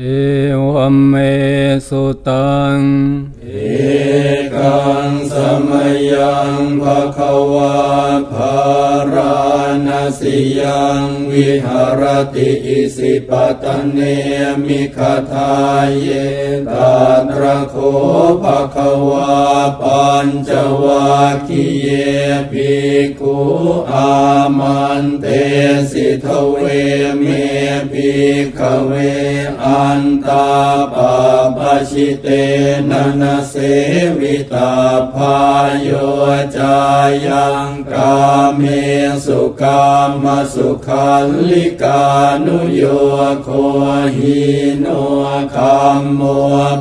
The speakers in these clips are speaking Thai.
เอวัมเมสุตัง เอกังสมยังภะคะวาภา ราสิยังวิหารติอิสิปตเนมิคทายเยตาตระโคภะควาปัญจวัคคีเยภิกขุอามันเตเทวเมภิกขเวอันตาปัพพชิเตนะ นะเสวิตัพพา โยจายังกาเมสุกามสุขัลลิกานุโยโคหีโนคัมโม โ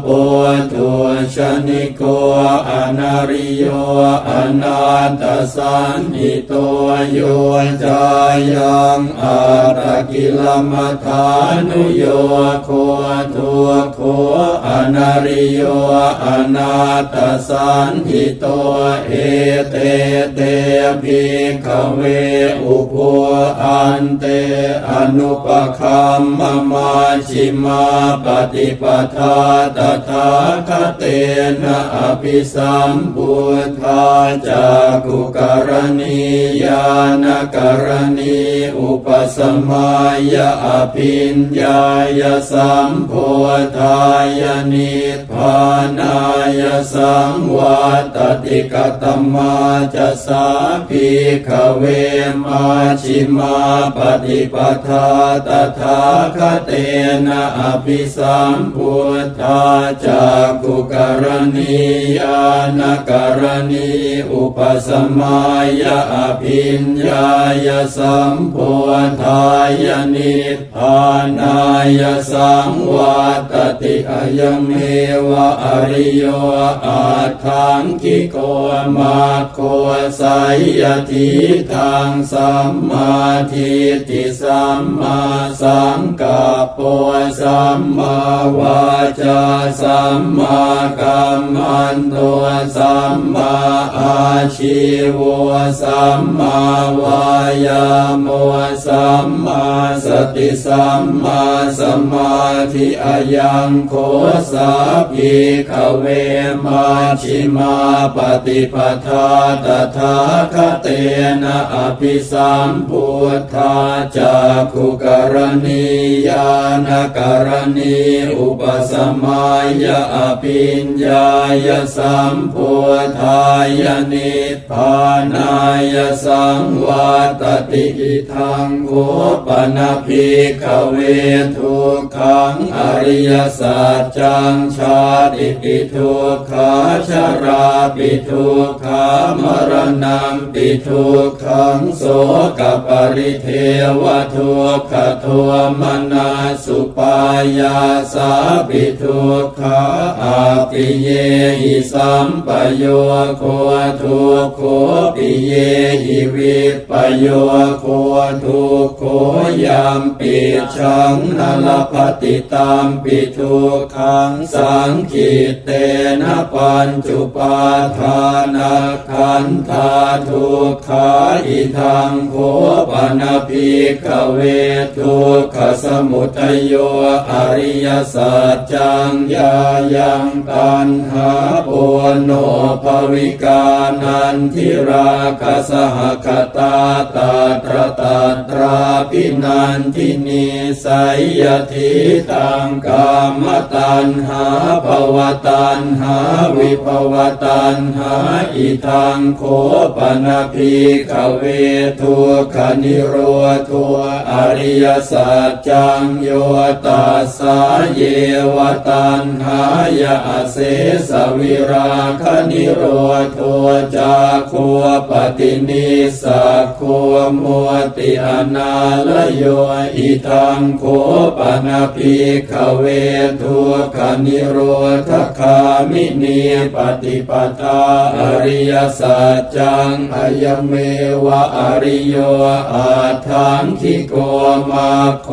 ปถุชชนิโกอนริโยอนัตถสัญหิโตโยจายังอัตตกิลมถานุโยโคทุกโข อนริโยอนัตถสัญหิโตเอเตเตภิกขเวอุโภ อันเตอนุปคัมมะ มัชฌิมาปฏิปทาตถาคเตนะอภิสัมพุทธาจากุกรณียานกรณีอุปสมัยอภิญญายสัมโพธายนิพานายสังวัตติกตมาจะสาภิกเวมาชิมาปฏิปทาตถาคเตนะอภิสัมพุทธาจากกุกรณียานกรณีอุปสมัยอภิญญายสัมโพธายนิพพานายสังวัตติอยังเมวะอริโยอาทังคิโกมาโคสายทิทางสัมมาทิฏฐิสัมมาสังกัปปะสัมมาวาจาสัมมากัมมันโตสัมมาอาชีวสัมมาวายามโมสัมมาสติสัมมาสมาธิอายังโคสาภิกเวมาชิมาปฏิปทาตถาคเตนะอภิสัมพุทธาจากขุกรณียานกรณีอุปสมัยอภิญญายสัมพุทธายนิพานายสังวัตติอิทังโคปนาภิกขเวทุกขังอริยสัจจังชาติปิทุกขาชราปิทุกขามรณะปิทุกขังโสกปริเทวทุกขทวมนาสุปายาสาปิทุกขาอาปิเยหิสัมปโยโคทุกโคปิเยหิวิปโยโคทุกโคยามปิชังนลปฏิตามปิทุกขังสังขิเตนะปัญจุปาทานาคันธาทุกขาอิทังโคปนาภิกขเวทุกขสมุทัยโยอริยสัจจังยายังตันหาปุโนภวิกานันทิราคสหคตาตาตรตาตราปินันทินิสัยยทิตังกามตันหาภวตันหาวิภวตันหาอิทังโคปนาภิกขเวทุกขนิโรธัวอริยสัจจังโยตัสสาเยวตันหายาเสสวิราคนิโรธัวจาคัวปฏินิสักคัวมัวติอนาลโยอิทังโคปนาภิกขเวทุกขนิโรธคามินีปฏิปทาอริยสัจจังอายเมวะอริโยอาทังคิโกมาโค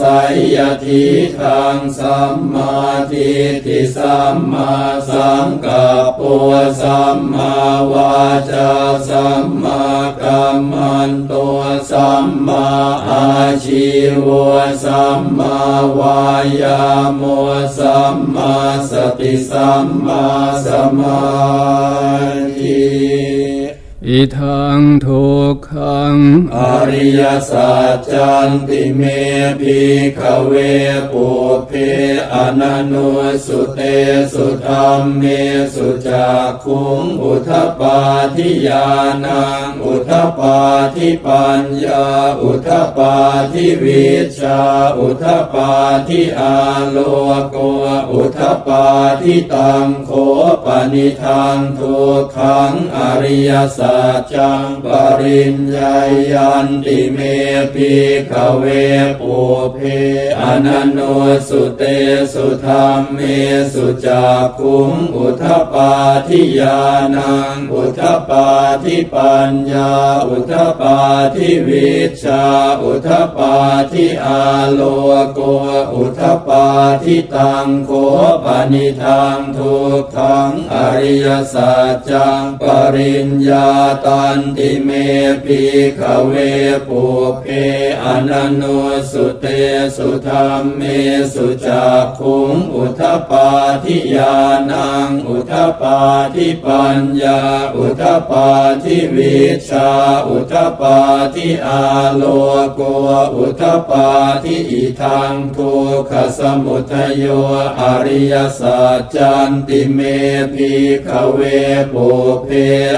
สายยทิทางสัมมาทิฏฐิสัมมาสังกัปปุสัมมาวาจาสัมมากัมมันตัวสัมมาอาชีวสัมมาวายาโมสัมมาสติสัมมาสมาธิ อิทังทุกขัง อริยสัจจันติเมภิกขเวปุเพอนันโนสุเตสุธรรมเมสุจักขุงอุทปาทิยานังอุทปาทิปัญญา อุทปาทิวิชา อุทปาทิอาโลโกอุทปาทิตังโคปนิทังทุกขังอริยสัจจังปริญญายันติเมปิขเวปุเพอนันโนสุเตสุธรรมเมสุจักขุงอุทปปาทิยานังอุทปปาทิปัญญา อุทปปาทิวิชา อุทปปาทิอาโลโก อุทปาทิตังโคปนิทังทุกขังอริยสัจจังปริญญาตันติเมปิขเวปุเพอนันโนสุเตสุธรรมเมสุจักขุงอุทปาทิยานังอุทปาทิปัญญาอุทปาทิวิชาอุทปาทิอาโลโกอุทปาทิอิทังทุกขสมุทโยอริยสัจจันติเมภิกขเวปุเพ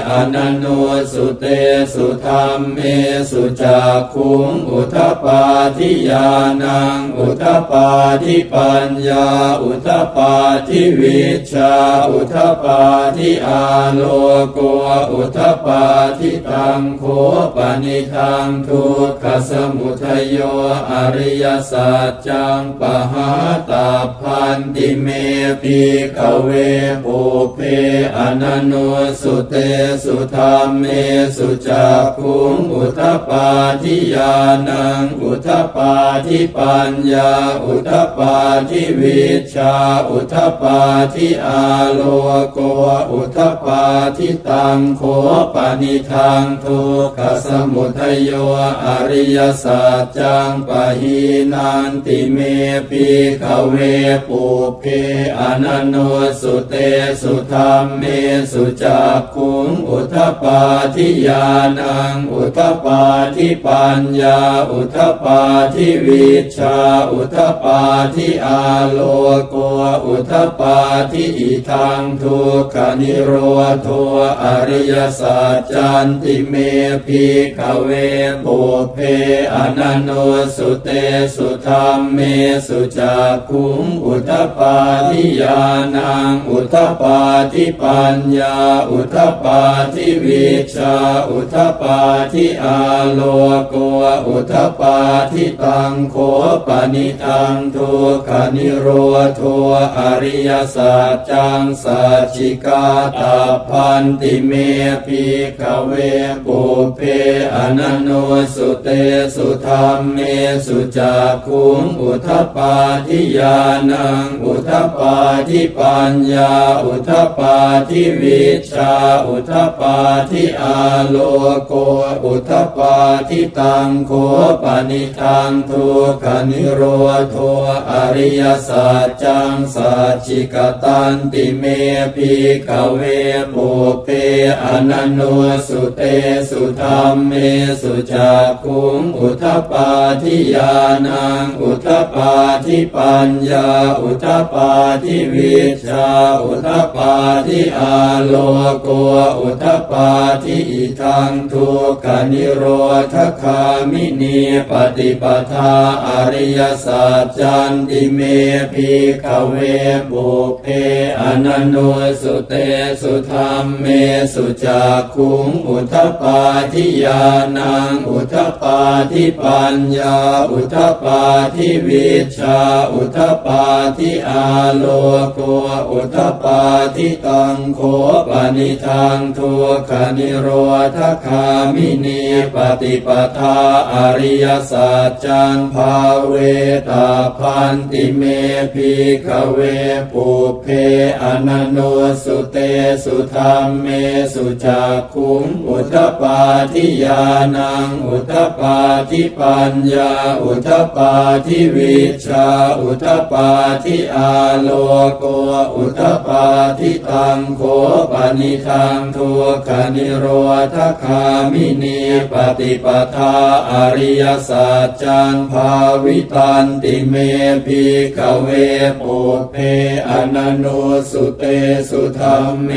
อนันโนสุเตสุธรรมเมสุจักขุงอุทปาทิยานังอุทปาทิปัญญา อุทปาทิวิชา อุทปาทิอาโลโกอุทปาทิตังโคปนิทังทุกขสมุทโยอริยสัจจังปหาตาพันติเมปิขเวปุเพอนันโนสุเตสุธรรมเมสุจักขุงอุทปาทิยานังอุทปาทิปัญญา อุทปาทิวิชา อุทปาทิอาโลโก อุทปาทิตังโคปนิทังทุกขสมุทัยโยอริยสัจจังปะหีนันติเมปิขเวปุเพอนันโนสุเตสุธรรมเมสุจักขุงอุทปาาทิยานัง อุทปาทิปัญญา อุทปาทิวิชา อุทปาทิอาโลโก อุทปาทิอิทังทุกขนิโรธอริยสัจจันติเมภิกเวปุเพอนันโนสุเตสุธรรมเมสุจักขุงอุทปาทิยานัง อุทปาทิปัญญา อุทปาทิวิชาอุทปาทิอาโลโกอุทปาทิตังโคปนิทังทุกขนิโรธอริยสัจจังสัจจิกาตาพันติเมภิกขเวปุเพอนันโนสุเตสุธรรมเมสุจักขุงอุทปาทิยานังอุทปาทิปัญญา อุทปาทิวิชชาอุทปาทิอาโลโกอุทปาทิตังโข ปนิทังทุกขนิโรโธอริยสัจจังสัจฉิกาตัพพันติเมภิกขเวปุพเพอนนุสสุเตสุธัมเมสุจักขุงอุทปาทิยานังอุทปาทิปัญญาอุทปาทิวิชาอุทปาทิอาโลโกอุทปาทิอิทังทุกขนิโรธคามินีปฏิปทาอริยสัจจันติเมภิกขเวปุเพอนันโนสุเตสุธรรมเมสุจักขุงอุทปาทิ ญาณังอุทปาทิปัญญาอุทปาทิวิชชาอุทปาทิอาโลโกอุทปาทิตังโข ปนิทังทุกขนิโรธคามินีปฏิปทาอริยสัจจังภาเวตัพพันติเม ภิกขเวปุพเพอนนุสุเตสุธรรมเมสุจักขุงอุทปาทิยานังอุทปาทิปัญญาอุทปาทิวิชาอุทปาทิอาโลโกอุทปาทิตังโคปนิทังทุกขนิโรธคามินีปฏิปทาอริยสัจจังภาวิตันติเมภิกขเวปุพเพอนนุสสุเตสุธัมเม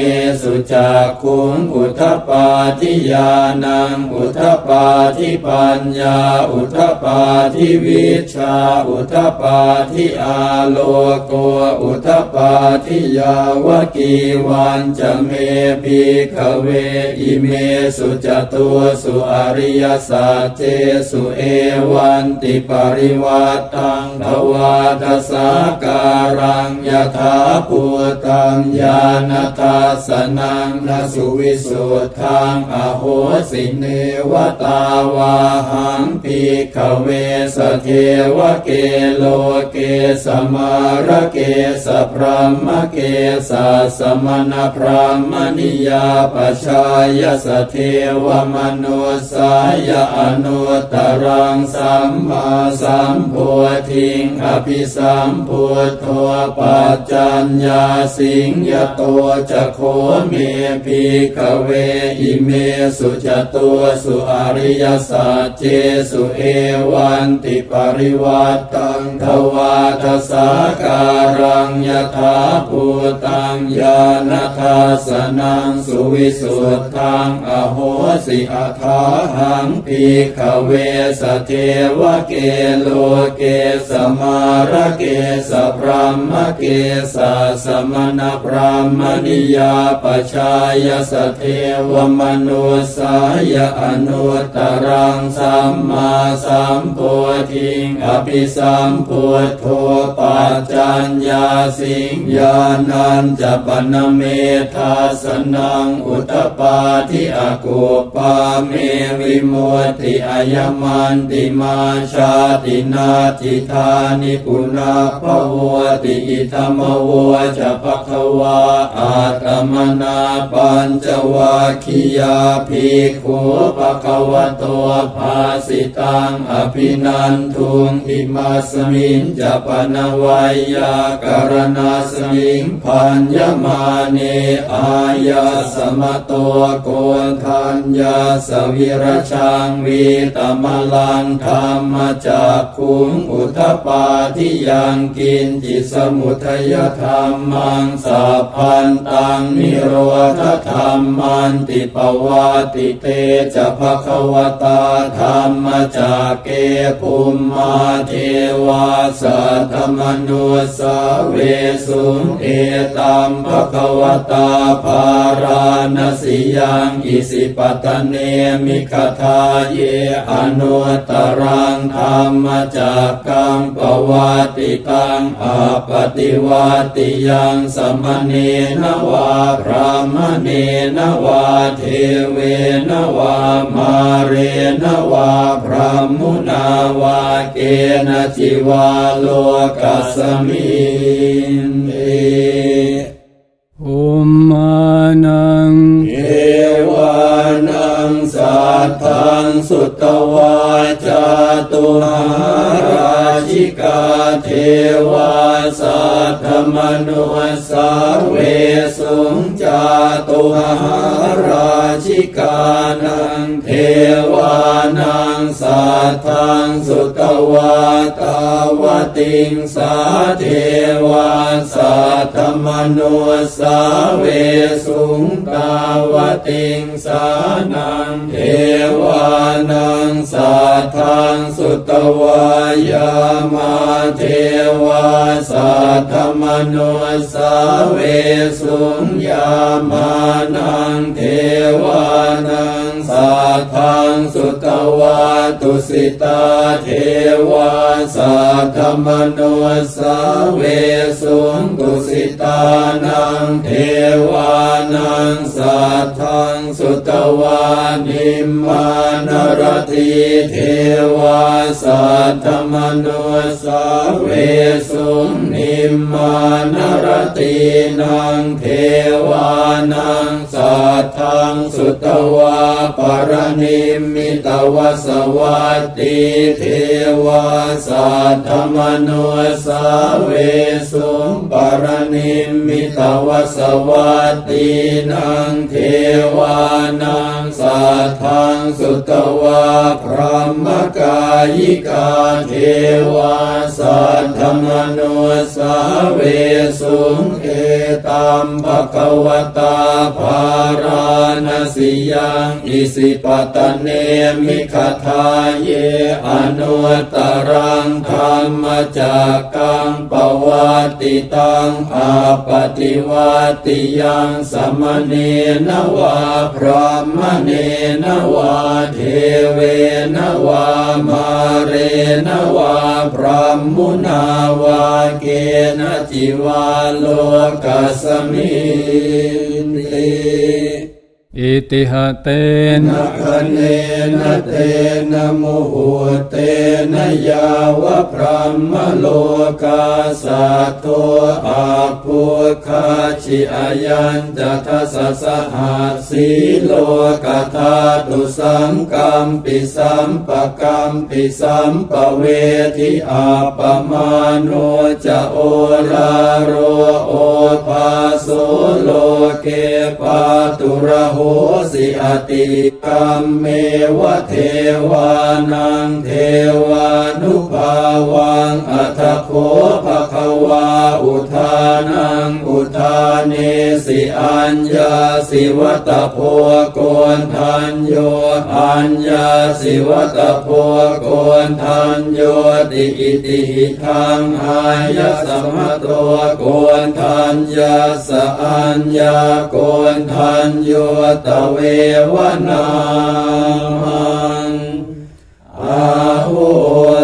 สุจักขุงอุทปาทิ ญาณังอุทปาทิปัญญาอุทปาทิวิชชาอุทปาทิอาโลโกอุทปาทิยาวกีวัญจะเม ภิกขเวอิเมสุจตูสุอริยสัจเจสุเอวันติปริวัตังภวาทสาการังยถาภูตังญาณทัสนังนสุวิสุทธังอโหสิเนวตาวาหังปีขเวสเทวเกโลเกสมารเกสพรหมเกสสมณพรหมนิยาปชายสเทวมนุสายอนุตรังสัมมาสัมพุทิงอภิสัมพุทโธปัจจัญญาสิงยโตจะโคเมพีกเวอิเมสุจตัวสุอริยสัจเจสุเอวันติปริวัตตังทวาทสาการังยถาภูตังญาณทัสนังสุวิสุทธังอโหสิอาทาหังพีขเวสเทวเกโลเกสมารเกสพรหมเกสสมณพรหมนิยาปชายสเทวมนุสายอนุตรังสัมมาสัมพุทิงอภิสัมพุทโธปัจจัญญาสิงญาณันจะปนเมธาสนังอุตปาทิอากุปาเมวิมุติอายมันติมาชาตินาทิธานิปุนาภวติอิธรรมวจะภควาอาตมนาปัญจวัคคียาภิกขุภควโตภาสิตังอภินันทุงอิมาสมิงจะปนวัยยาการณาสมิงพันยมาเนอายาสมโตโกนทัญญาสวิรชังวีตมลังธรรมจากคุงอุทปาทิยังกินจิสมุทยธรรมังสัพพันตังนิโรธธรรมันติปวาติเตจะภควตาธรรมจากเกภุมมาเทวาสัทมนุสเวสุเอตัมภควตาภาราณสิยังอิสิปตเนมิคทาเยอนุตรังธรรมจากกังปวัติตังอาปฏิวัติยังสมเนนวาพระมเนนวาเทเวนวามาเรนวาพระมุนาวาเกณจิวาโลกัสมินเออุม ทังสุตวาจาตุหาราชิกาเทวาสัตธมนุสาเวสุงจาตุหาราชิกานังเทวานังสัทธังสุตวาตาวติงสาเทวาสัทธมนุสาเวสุงตาวติงสานังเทวานังสัททังสุตวายามาเทวาสัทธมโนสาเวสุญญามานังเทวานังสัทธังสุตวา ตุสิตาเทวาสัทธมโนสาเวสุญตุสิตานังเทวานังสัทธังสุตวานิมมานรติเทวาสัทธมโนสาเวสุนิมมานรตินังเทวานังสัทธังสุตวาปรณิมิตวสวตติเทวาสัทธมโนสาเวสุปรณิมิตวสวัตตินังเทวานังสัทธังสุตวาพระมกายิกาเทวาสัทธมโนสาเวสุงเอตัมภะควตาภาราณสิยังอิสิปตเนมิคทาเยอนุตรังธรรมจักกังปวัติตังอาปฏิวัติยังสมเนนวาพระมเนนวาเทเวนวามาเรนวาพระมุนาวาเกณจิวาโลกัสมิติ อิติหะเตนะคะเนนะเตนะโมโหเตนะยาวะพระมโลกาสัตโตอาภูคาชิอายันจะทัสสะหัสสีโลกธาตุสังกัมปิสัมปะกัมปิสัมปะเวทิอาปมาโนจะโอลาโรโอภาโสโลเกปาตุระโหสิอติกรรมเมวะเทวานังเทวานุภาวังอัตโคภควาอุทานังอุ ทาเนสิอัญญาสิวัตโพโกนทันโยอัญญาสิวัตโพโกนทันโยติอิติหิทังอายะสมะโตโกนทันยาสะอัญญาโกนทันโยตเววนามังอาหุ